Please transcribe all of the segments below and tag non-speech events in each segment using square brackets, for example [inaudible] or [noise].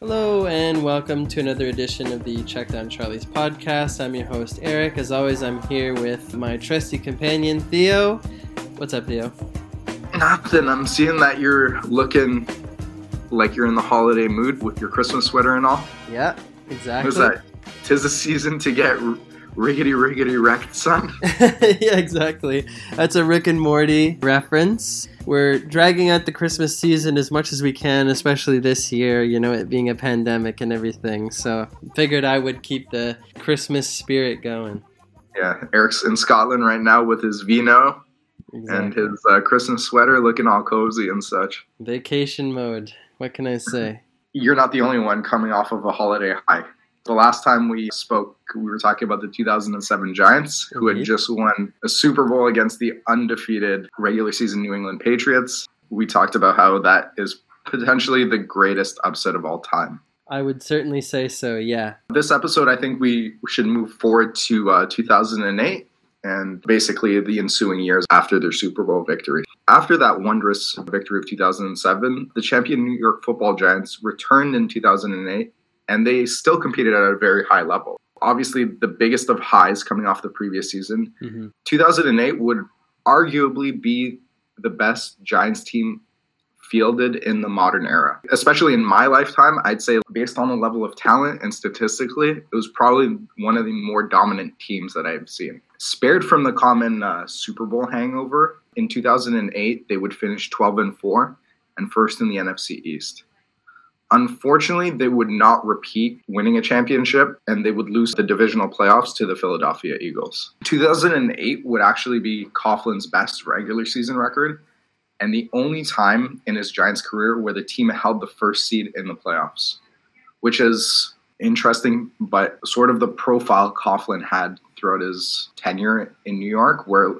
Hello, and welcome to another edition of the Check Down Charlie's podcast. I'm your host, Eric. As always, I'm here with my trusty companion, Theo. What's up, Theo? Nothing. I'm seeing that you're looking like you're in the holiday mood with your Christmas sweater and all. Yeah, exactly. What's that? Tis the season to get riggedy riggedy wrecked, son. [laughs] yeah, exactly. That's a Rick and Morty reference. We're dragging out the Christmas season as much as we can, especially this year, you know, it being a pandemic and everything. So, figured I would keep the Christmas spirit going. Yeah, Eric's in Scotland right now with his vino Exactly. and his uh, Christmas sweater, looking all cozy and such. Vacation mode. What can I say? [laughs] You're not the only one coming off of a holiday high. The last time we spoke, we were talking about the 2007 Giants, who had just won a Super Bowl against the undefeated regular season New England Patriots. We talked about how that is potentially the greatest upset of all time. I would certainly say so, yeah. This episode, I think we should move forward to uh, 2008 and basically the ensuing years after their Super Bowl victory. After that wondrous victory of 2007, the champion New York football Giants returned in 2008 and they still competed at a very high level. Obviously, the biggest of highs coming off the previous season. hmm 2008 would arguably be the best Giants team fielded in the modern era. Especially in my lifetime, I'd say based on the level of talent and statistically, it was probably one of the more dominant teams that I've seen. Spared from the common uh, Super Bowl hangover, in 2008 they would finish 12 and 4 and first in the NFC East. Unfortunately, they would not repeat winning a championship and they would lose the divisional playoffs to the Philadelphia Eagles. 2008 would actually be Coughlin's best regular season record and the only time in his Giants career where the team held the first seed in the playoffs, which is interesting, but sort of the profile Coughlin had throughout his tenure in New York, where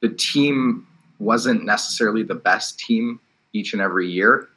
the team wasn't necessarily the best team each and every year,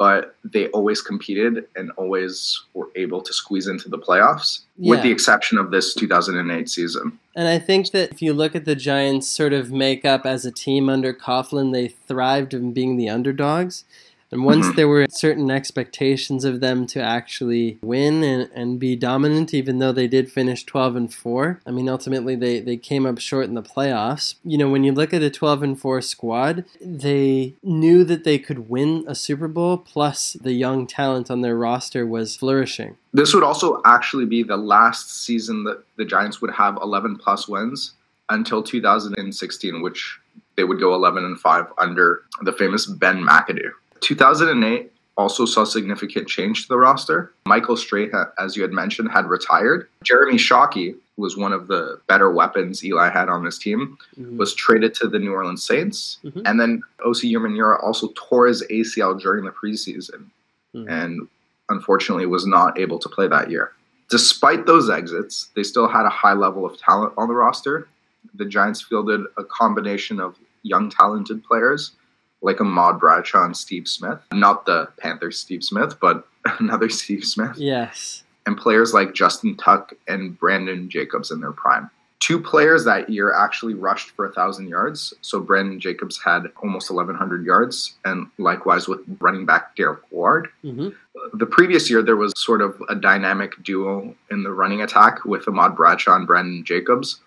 but they always competed and always were able to squeeze into the playoffs, with the exception of this 2008 season. And I think that if you look at the Giants' sort of makeup as a team under Coughlin, they thrived in being the underdogs. And once Mhm. there were certain expectations of them to actually win and, and be dominant, even though they did finish 12 and 4, I mean, ultimately they, they came up short in the playoffs. You know, when you look at a 12 and 4 squad, they knew that they could win a Super Bowl, plus the young talent on their roster was flourishing. This would also actually be the last season that the Giants would have 11 plus wins until 2016, which they would go 11 and 5 under the famous Ben McAdoo. 2008 also saw significant change to the roster. Michael Strahan, ha- as you had mentioned, had retired. Jeremy Shockey, who was one of the better weapons Eli had on his team, Mhm. was traded to the New Orleans Saints. Mhm. And then Osi Umenyiora also tore his ACL during the preseason Mhm. and unfortunately was not able to play that year. Despite those exits, they still had a high level of talent on the roster. The Giants fielded a combination of young, talented players like Ahmad Bradshaw and Steve Smith. Not the Panthers Steve Smith, but [laughs] another Steve Smith Yes. and players like Justin Tuck and Brandon Jacobs in their prime. Two players that year actually rushed for a thousand yards. So Brandon Jacobs had almost 1,100 yards, and likewise with running back Derrick Ward. hmm The previous year, there was sort of a dynamic duo in the running attack with Ahmad Bradshaw and Brandon Jacobs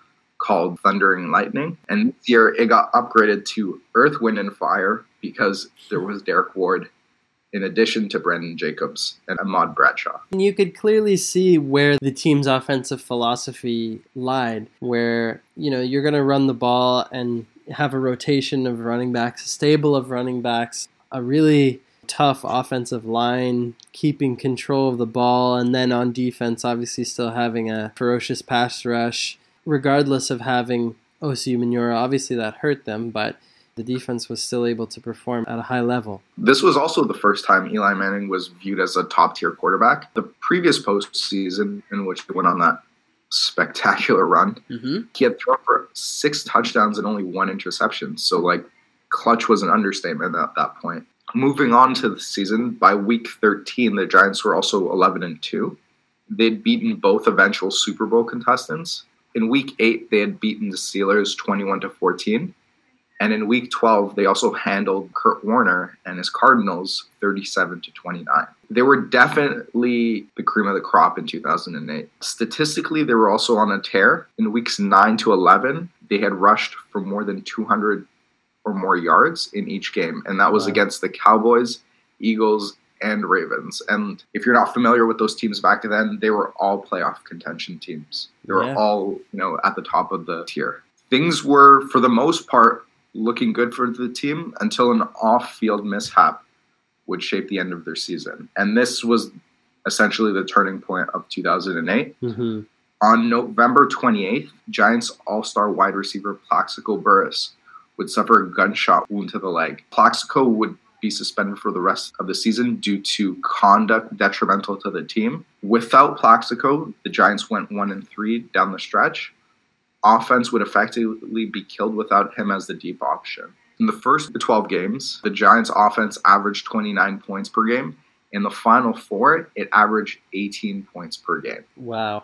called Thunder and Lightning. And this year, it got upgraded to Earth, Wind, and Fire because there was Derrick Ward in addition to Brandon Jacobs and Ahmad Bradshaw. And you could clearly see where the team's offensive philosophy lied, where, you know, you're going to run the ball and have a rotation of running backs, a stable of running backs, a really tough offensive line, keeping control of the ball, and then on defense, obviously still having a ferocious pass rush, regardless of having Osi Umenyiora. Obviously, that hurt them, but the defense was still able to perform at a high level. This was also the first time Eli Manning was viewed as a top tier quarterback. The previous postseason, in which he went on that spectacular run, Mm-hmm. he had thrown for six touchdowns and only one interception. So, like, clutch was an understatement at that point. Moving on to the season, by week 13, the Giants were also 11 and 2. They'd beaten both eventual Super Bowl contestants. In week 8, they had beaten the Steelers 21 to 14. And in week 12, they also handled Kurt Warner and his Cardinals 37 to 29. They were definitely the cream of the crop in 2008. Statistically, they were also on a tear. In weeks 9 to 11, they had rushed for more than 200 or more yards in each game, and that was wow. against the Cowboys, Eagles, and Ravens. And if you're not familiar with those teams back then, they were all playoff contention teams. They were yeah. all, you know, at the top of the tier. Things were, for the most part, looking good for the team until an off-field mishap would shape the end of their season. And this was essentially the turning point of 2008. Mm-hmm. On November 28th, Giants All-Star wide receiver Plaxico Burress would suffer a gunshot wound to the leg. Plaxico would be suspended for the rest of the season due to conduct detrimental to the team. Without Plaxico, the Giants went one and three down the stretch. Offense would effectively be killed without him as the deep option. In the first 12 games, the Giants' offense averaged 29 points per game. In the final four, it averaged 18 points per game. Wow.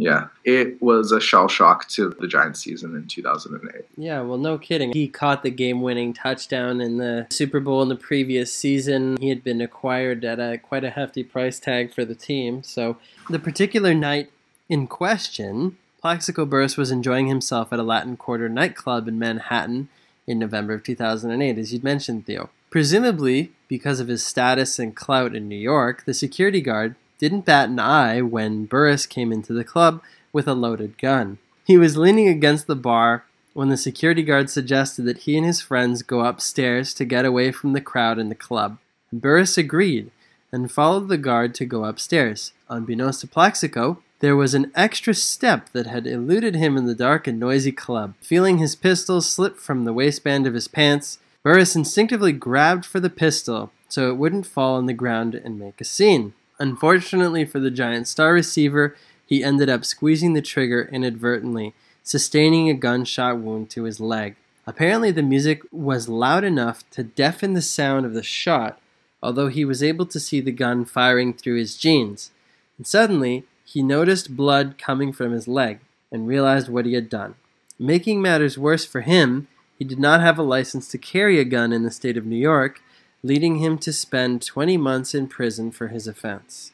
Yeah, it was a shell shock to the Giants season in 2008. Yeah, well, no kidding. He caught the game winning touchdown in the Super Bowl in the previous season. He had been acquired at a quite a hefty price tag for the team. So, the particular night in question, Plaxico Burress was enjoying himself at a Latin Quarter nightclub in Manhattan in November of 2008, as you'd mentioned, Theo. Presumably, because of his status and clout in New York, the security guard didn't bat an eye when Burress came into the club with a loaded gun. He was leaning against the bar when the security guard suggested that he and his friends go upstairs to get away from the crowd in the club. Burress agreed and followed the guard to go upstairs. Unbeknownst to Plaxico, there was an extra step that had eluded him in the dark and noisy club. Feeling his pistol slip from the waistband of his pants, Burress instinctively grabbed for the pistol so it wouldn't fall on the ground and make a scene. Unfortunately for the Giants' star receiver, he ended up squeezing the trigger inadvertently, sustaining a gunshot wound to his leg. Apparently, the music was loud enough to deafen the sound of the shot, although he was able to see the gun firing through his jeans. And suddenly, he noticed blood coming from his leg and realized what he had done. Making matters worse for him, he did not have a license to carry a gun in the state of New York, leading him to spend 20 months in prison for his offense.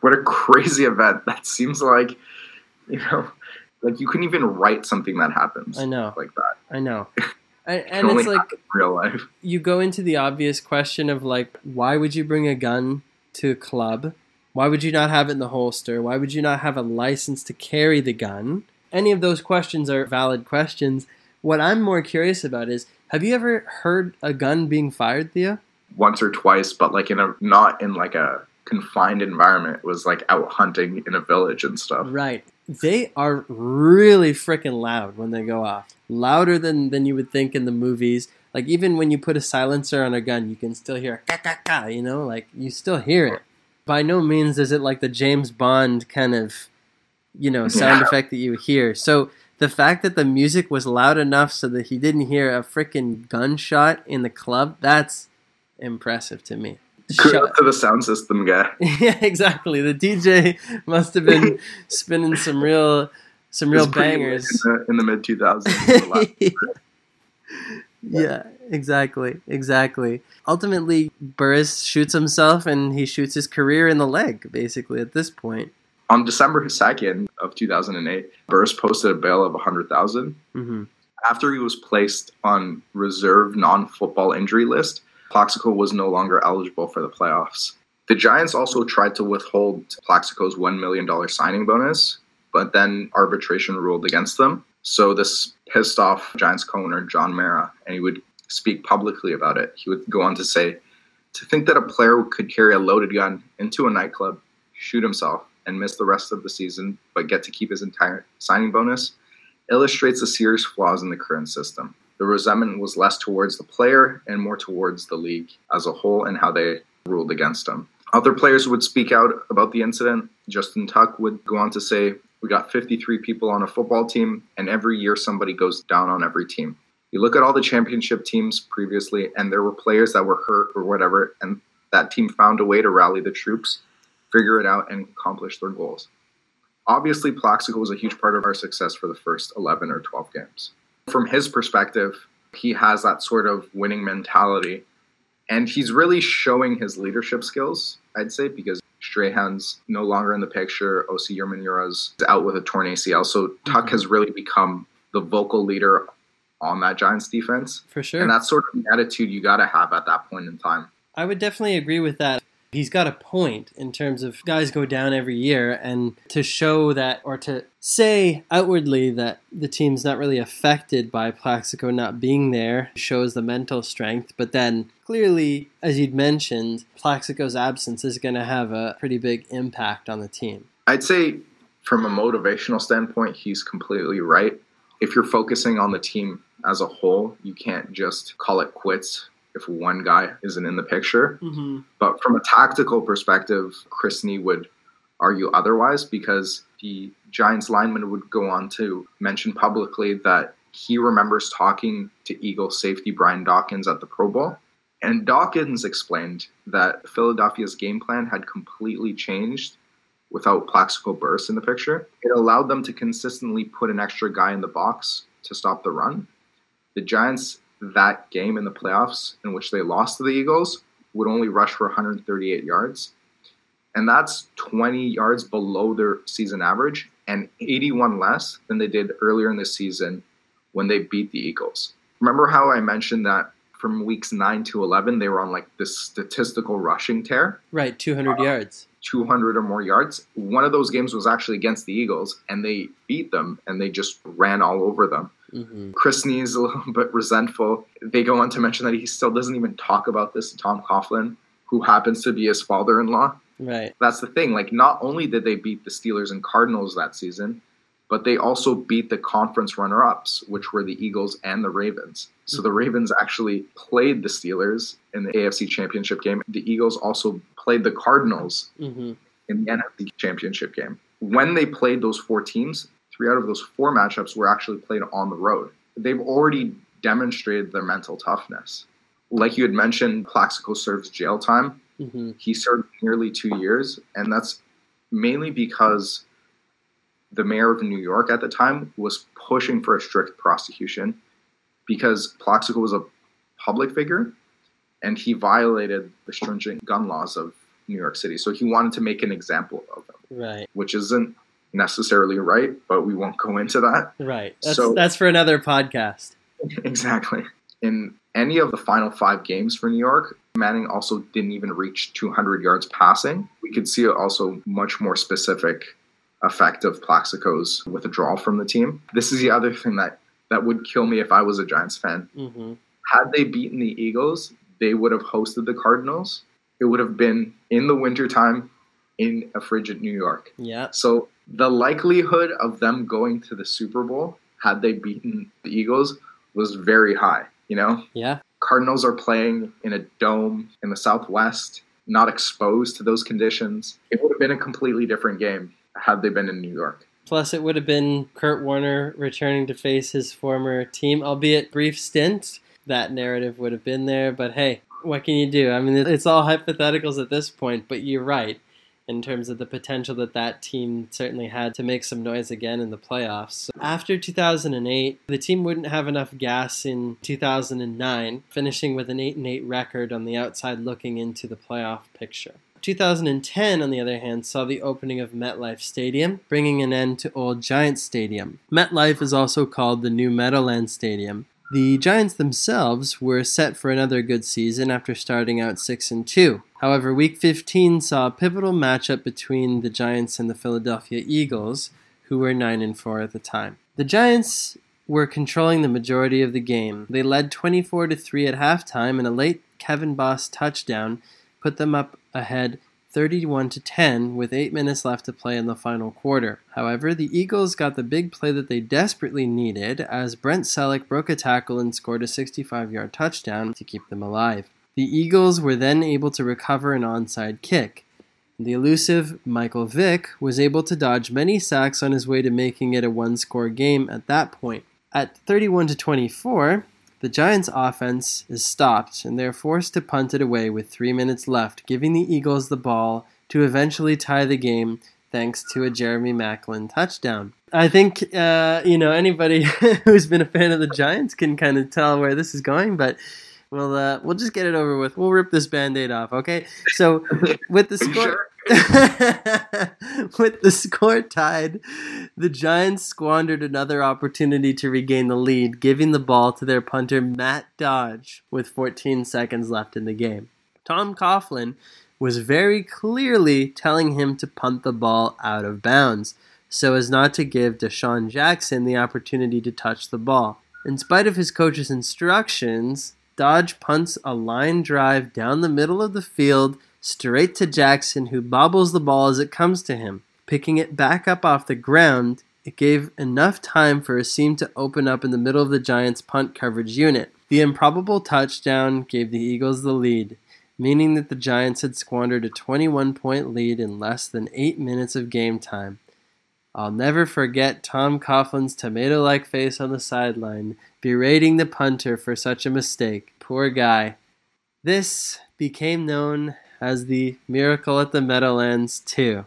What a crazy event. That seems like, you know, like you couldn't even write something that happens. I know. Like that. I know. [laughs] and, and it's like real life. You go into the obvious question of like, why would you bring a gun to a club? Why would you not have it in the holster? Why would you not have a license to carry the gun? Any of those questions are valid questions. What I'm more curious about is have you ever heard a gun being fired, Theo? Once or twice, but like in a not in like a confined environment. It was like out hunting in a village and stuff. Right. They are really freaking loud when they go off. Louder than than you would think in the movies. Like even when you put a silencer on a gun, you can still hear ka ka ka, you know, like you still hear it. By no means is it like the James Bond kind of you know, sound yeah. effect that you hear. So the fact that the music was loud enough so that he didn't hear a freaking gunshot in the club, that's impressive to me. Kudos to the sound system guy. [laughs] yeah, exactly. The DJ must have been [laughs] spinning some real, some real bangers in the, the mid two thousands. [laughs] yeah, exactly, exactly. Ultimately, Burress shoots himself, and he shoots his career in the leg. Basically, at this point. On December 2nd of 2008, Burress posted a bail of a 100000 mm-hmm. After he was placed on reserve non-football injury list, Plaxico was no longer eligible for the playoffs. The Giants also tried to withhold Plaxico's $1 million signing bonus, but then arbitration ruled against them. So this pissed off Giants co owner John Mara, and he would speak publicly about it. He would go on to say, To think that a player could carry a loaded gun into a nightclub, shoot himself, and miss the rest of the season, but get to keep his entire signing bonus illustrates the serious flaws in the current system the resentment was less towards the player and more towards the league as a whole and how they ruled against him. Other players would speak out about the incident. Justin Tuck would go on to say, We got 53 people on a football team, and every year somebody goes down on every team. You look at all the championship teams previously, and there were players that were hurt or whatever, and that team found a way to rally the troops, figure it out, and accomplish their goals. Obviously, Plaxico was a huge part of our success for the first 11 or 12 games from his perspective, He has that sort of winning mentality. And he's really showing his leadership skills, I'd say, because Strahan's no longer in the picture. Osi Umenyiora's out with a torn ACL. So Tuck Mhm. has really become the vocal leader on that Giants defense. For sure. And that's sort of the attitude you got to have at that point in time. I would definitely agree with that. He's got a point in terms of guys go down every year, and to show that or to say outwardly that the team's not really affected by Plaxico not being there shows the mental strength. But then clearly, as you'd mentioned, Plaxico's absence is going to have a pretty big impact on the team. I'd say from a motivational standpoint, he's completely right. If you're focusing on the team as a whole, you can't just call it quits if one guy isn't in the picture. Mm-hmm. But from a tactical perspective, Chris Snee would argue otherwise because the Giants lineman would go on to mention publicly that he remembers talking to Eagles safety Brian Dawkins at the Pro Bowl. And Dawkins explained that Philadelphia's game plan had completely changed without Plaxico Burress in the picture. It allowed them to consistently put an extra guy in the box to stop the run. The Giants, that game in the playoffs in which they lost to the Eagles, would only rush for 138 yards. And that's 20 yards below their season average and 81 less than they did earlier in the season when they beat the Eagles. Remember how I mentioned that from weeks 9 to 11, they were on like this statistical rushing tear? Right, 200 uh, yards. 200 or more yards. One of those games was actually against the Eagles, and they beat them, and they just ran all over them. Mm-hmm. Chris is a little [laughs] bit resentful. They go on to mention that he still doesn't even talk about this to Tom Coughlin, who happens to be his father-in-law. Right. That's the thing. Like, not only did they beat the Steelers and Cardinals that season, but they also beat the conference runner-ups, which were the Eagles and the Ravens. So the Ravens actually played the Steelers in the AFC Championship game. The Eagles also played the Cardinals Mm-hmm. in the NFC Championship game. When they played those four teams, three out of those four matchups were actually played on the road. They've already demonstrated their mental toughness. Like you had mentioned, Plaxico serves jail time. Mm-hmm. He served nearly two years, and that's mainly because the mayor of New York at the time was pushing for a strict prosecution because Plaxico was a public figure and he violated the stringent gun laws of New York City. So he wanted to make an example of him, Right. which isn't necessarily right, but we won't go into that. Right. That's So- that's for another podcast. [laughs] exactly. In any of the final five games for New York, Manning also didn't even reach 200 yards passing. We could see also much more specific effect of Plaxico's withdrawal from the team. This is the other thing that that would kill me if I was a Giants fan. Mm-hmm. Had they beaten the Eagles, they would have hosted the Cardinals. It would have been in the wintertime in a frigid New York. Yeah. So the likelihood of them going to the Super Bowl had they beaten the Eagles was very high. You know, Yeah. Cardinals are playing in a dome in the Southwest, not exposed to those conditions. It would have been a completely different game had they been in New York. Plus, it would have been Kurt Warner returning to face his former team, albeit brief stint. That narrative would have been there, but hey, what can you do? I mean, it's all hypotheticals at this point, but you're right in terms of the potential that that team certainly had to make some noise again in the playoffs. So after 2008, the team wouldn't have enough gas in 2009, finishing with an 8 8 record on the outside looking into the playoff picture. 2010, on the other hand, saw the opening of MetLife Stadium, bringing an end to old Giants Stadium. MetLife is also called the new Meadowlands Stadium. The Giants themselves were set for another good season after starting out 6 and 2. However, week 15 saw a pivotal matchup between the Giants and the Philadelphia Eagles, who were 9 and 4 at the time. The Giants were controlling the majority of the game. They led 24 to 3 at halftime and a late Kevin Boss touchdown put them up ahead 31 to 10 with 8 minutes left to play in the final quarter. However, the Eagles got the big play that they desperately needed as Brent Celek broke a tackle and scored a 65-yard touchdown to keep them alive. The Eagles were then able to recover an onside kick. The elusive Michael Vick was able to dodge many sacks on his way to making it a one-score game at that point. At 31 to 24, the Giants' offense is stopped and they're forced to punt it away with three minutes left, giving the Eagles the ball to eventually tie the game thanks to a Jeremy Maclin touchdown. I think uh, you know anybody [laughs] who's been a fan of the Giants can kind of tell where this is going, but we'll uh, we'll just get it over with. We'll rip this band-aid off, okay? So with the [laughs] score [laughs] with the score tied, the Giants squandered another opportunity to regain the lead, giving the ball to their punter Matt Dodge with 14 seconds left in the game. Tom Coughlin was very clearly telling him to punt the ball out of bounds so as not to give DeSean Jackson the opportunity to touch the ball. In spite of his coach's instructions, Dodge punts a line drive down the middle of the field straight to Jackson, who bobbles the ball as it comes to him. Picking it back up off the ground, it gave enough time for a seam to open up in the middle of the Giants' punt coverage unit. The improbable touchdown gave the Eagles the lead, meaning that the Giants had squandered a 21 point lead in less than eight minutes of game time. I'll never forget Tom Coughlin's tomato like face on the sideline, berating the punter for such a mistake. Poor guy. This became known as the Miracle at the Meadowlands 2.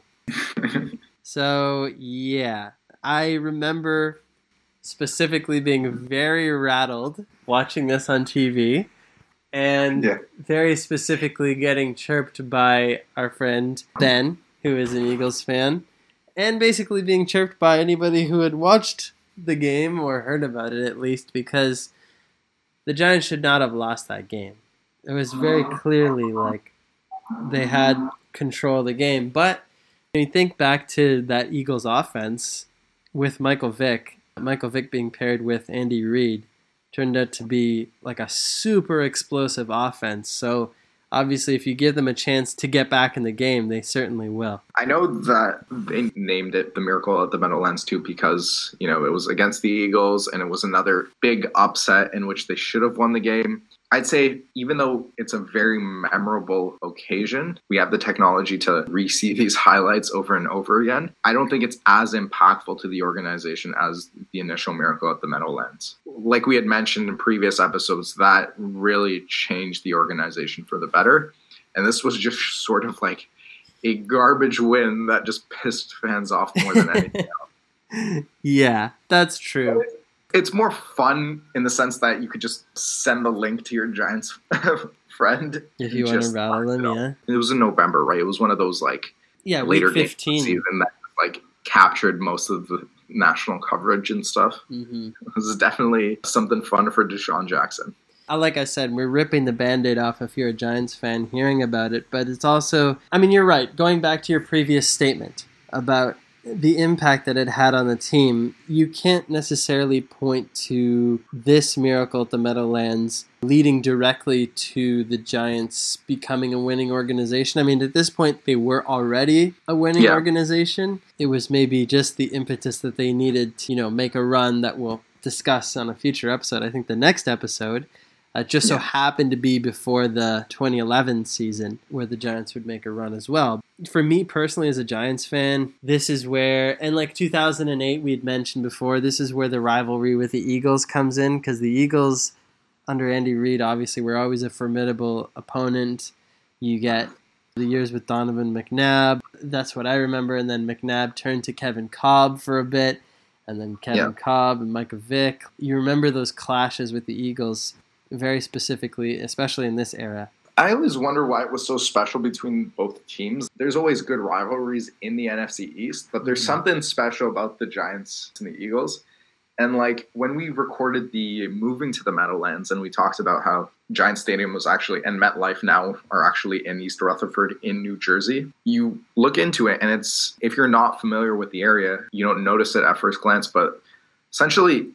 [laughs] so, yeah, I remember specifically being very rattled watching this on TV and yeah. very specifically getting chirped by our friend Ben, who is an Eagles fan and basically being chirped by anybody who had watched the game or heard about it at least because the Giants should not have lost that game. It was very oh. clearly like they had control of the game. But when you think back to that Eagles offense with Michael Vick, Michael Vick being paired with Andy Reid turned out to be like a super explosive offense. So obviously, if you give them a chance to get back in the game, they certainly will. I know that they named it the Miracle at the Meadowlands too because you know it was against the Eagles and it was another big upset in which they should have won the game. I'd say even though it's a very memorable occasion, we have the technology to re-see [laughs] these highlights over and over again. I don't think it's as impactful to the organization as the initial miracle at the Meadowlands. Like we had mentioned in previous episodes, that really changed the organization for the better. And this was just [laughs] sort of like a garbage win that just pissed fans off more than anything else. [laughs] Yeah, that's true it's more fun in the sense that you could just send the link to your Giants [laughs] friend if you want to rattle them. Yeah, it was in November, right? It was one of those like yeah later week fifteen season that like captured most of the national coverage and stuff. Mm-hmm. It was definitely something fun for DeSean Jackson. Like I said, we're ripping the band aid off if you're a Giants fan hearing about it, but it's also, I mean, you're right. Going back to your previous statement about the impact that it had on the team, you can't necessarily point to this miracle at the Meadowlands leading directly to the Giants becoming a winning organization. I mean, at this point, they were already a winning yeah. organization. It was maybe just the impetus that they needed to, you know, make a run that we'll discuss on a future episode. I think the next episode uh, just so happened to be before the 2011 season where the Giants would make a run as well. For me personally, as a Giants fan, this is where, and like 2008, we had mentioned before, this is where the rivalry with the Eagles comes in because the Eagles, under Andy Reid, obviously were always a formidable opponent. You get the years with Donovan McNabb. That's what I remember. And then McNabb turned to Kevin Kolb for a bit, and then Kevin yeah. Kolb and Micah Vick. You remember those clashes with the Eagles very specifically, especially in this era. I always wonder why it was so special between both teams. There's always good rivalries in the NFC East, but there's mm-hmm. something special about the Giants and the Eagles. And like when we recorded the moving to the Meadowlands and we talked about how Giant Stadium was actually and MetLife now are actually in East Rutherford in New Jersey, you look into it and it's if you're not familiar with the area, you don't notice it at first glance, but essentially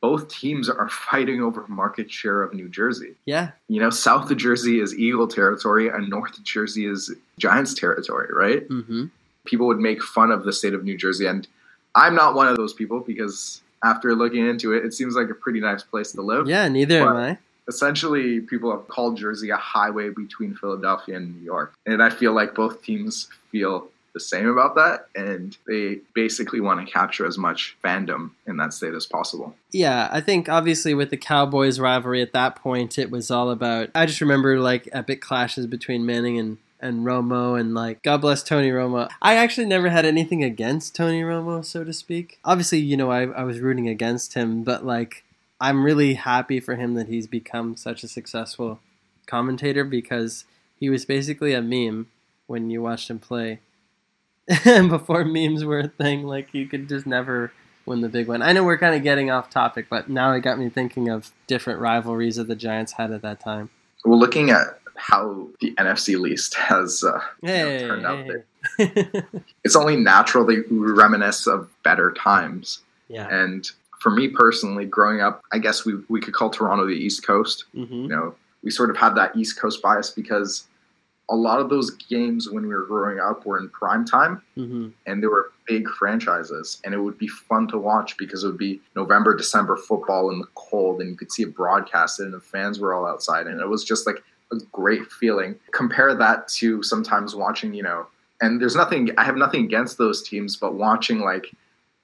both teams are fighting over market share of New Jersey. Yeah. You know, South of Jersey is Eagle territory and North Jersey is Giants territory, right? Mm-hmm. People would make fun of the state of New Jersey. And I'm not one of those people because after looking into it, it seems like a pretty nice place to live. Yeah, neither but am I. Essentially, people have called Jersey a highway between Philadelphia and New York. And I feel like both teams feel the same about that, and they basically want to capture as much fandom in that state as possible. Yeah, I think obviously with the Cowboys rivalry at that point, it was all about. I just remember like epic clashes between Manning and and Romo and like God bless Tony Romo. I actually never had anything against Tony Romo, so to speak. Obviously, you know, I, I was rooting against him, but like I'm really happy for him that he's become such a successful commentator because he was basically a meme when you watched him play. [laughs] Before memes were a thing, like you could just never win the big one. I know we're kind of getting off topic, but now it got me thinking of different rivalries that the Giants had at that time. Well, looking at how the NFC least has uh, Hey, you know, turned out hey. there, [laughs] it's only natural that we reminisce of better times. yeah. And for me personally, growing up, I guess we, we could call Toronto the East Coast. hmm You know, we sort of had that East Coast bias because a lot of those games when we were growing up were in prime time hmm and they were big franchises and it would be fun to watch because it would be November, December football in the cold and you could see it broadcasted and the fans were all outside and it was just like a great feeling. Compare that to sometimes watching, you know, and there's nothing I have nothing against those teams, but watching like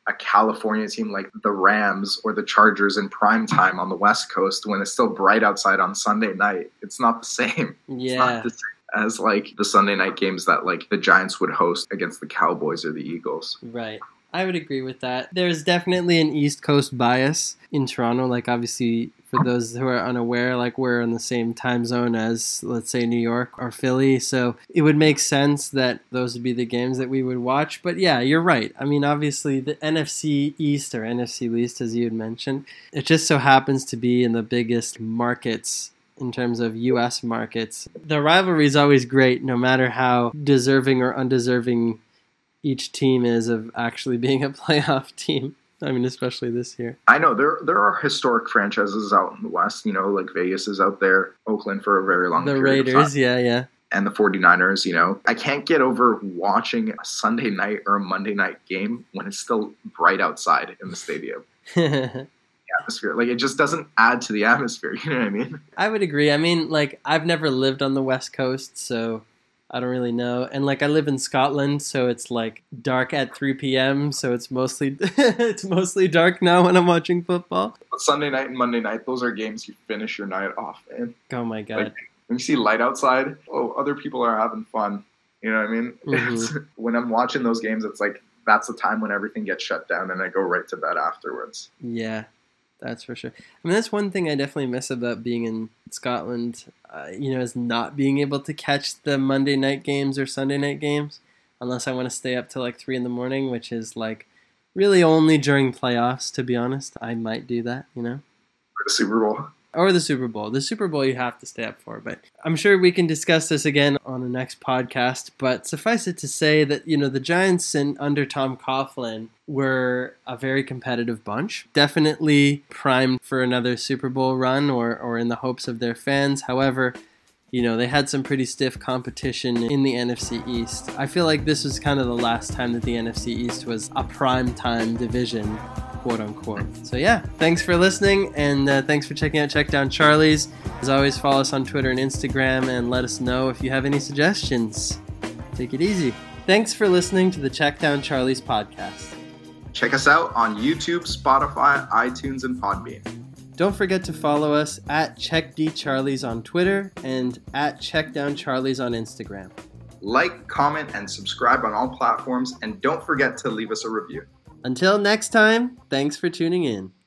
a California team like the Rams or the Chargers in prime time on the West Coast when it's still bright outside on Sunday night, it's not the same. It's Yeah. not the same as like the Sunday night games that like the Giants would host against the Cowboys or the Eagles. Right. I would agree with that. There's definitely an East Coast bias in Toronto. Like, obviously, for those who are unaware, like, we're in the same time zone as, let's say, New York or Philly. So it would make sense that those would be the games that we would watch. But yeah, you're right. I mean, obviously, the NFC East or NFC Least, as you had mentioned, it just so happens to be in the biggest markets in terms of US markets. The rivalry is always great, no matter how deserving or undeserving each team is of actually [laughs] being a playoff team. I mean, especially this year. I know there there are historic franchises out in the West, you know, like Vegas is out there, Oakland for a very long time. The period of time. Raiders, yeah, yeah. and the 49ers, you know. I can't get over watching a Sunday night or a Monday night game when it's still bright outside in the stadium. [laughs] Atmosphere. Like it just doesn't add to the atmosphere, [laughs] you know what I mean? I would agree. I mean, like, I've never lived on the West Coast, so I don't really know. And like, I live in Scotland, so it's like dark at 3 p.m. So it's mostly [laughs] it's mostly dark now when I'm watching football. But Sunday night and Monday night, those are games you finish your night off, man. Oh my god. Like, when you see light outside, oh, other people are having fun. You know what I mean? [laughs] Mhm. It's- when I'm watching those games, it's like that's the time when everything gets shut down and I go right to bed afterwards. Yeah, that's for sure. I mean, that's one thing I definitely miss about being in Scotland. Uh, you know, is not being able to catch the Monday night games or Sunday night games, unless I want to stay up till like three in the morning, which is like really only during playoffs. To be honest, I might do that. You know. Super Bowl. Or the Super Bowl. The Super Bowl you have to stay up for, but I'm sure we can discuss this again on the next podcast. But suffice it to say that, you know, the Giants and under Tom Coughlin were a very competitive bunch. Definitely primed for another Super Bowl run or, or in the hopes of their fans. However, you know, they had some pretty stiff competition in the NFC East. I feel like this was kind of the last time that the NFC East was a prime time division, quote unquote. So, yeah, thanks for listening and uh, thanks for checking out Check Down Charlie's. As always, follow us on Twitter and Instagram and let us know if you have any suggestions. Take it easy. Thanks for listening to the Check Down Charlie's podcast. Check us out on YouTube, Spotify, iTunes, and Podbean. Don't forget to follow us at CheckDCharlies on Twitter and at CheckDownCharlies on Instagram. Like, comment, and subscribe on all platforms, and don't forget to leave us a review. Until next time, thanks for tuning in.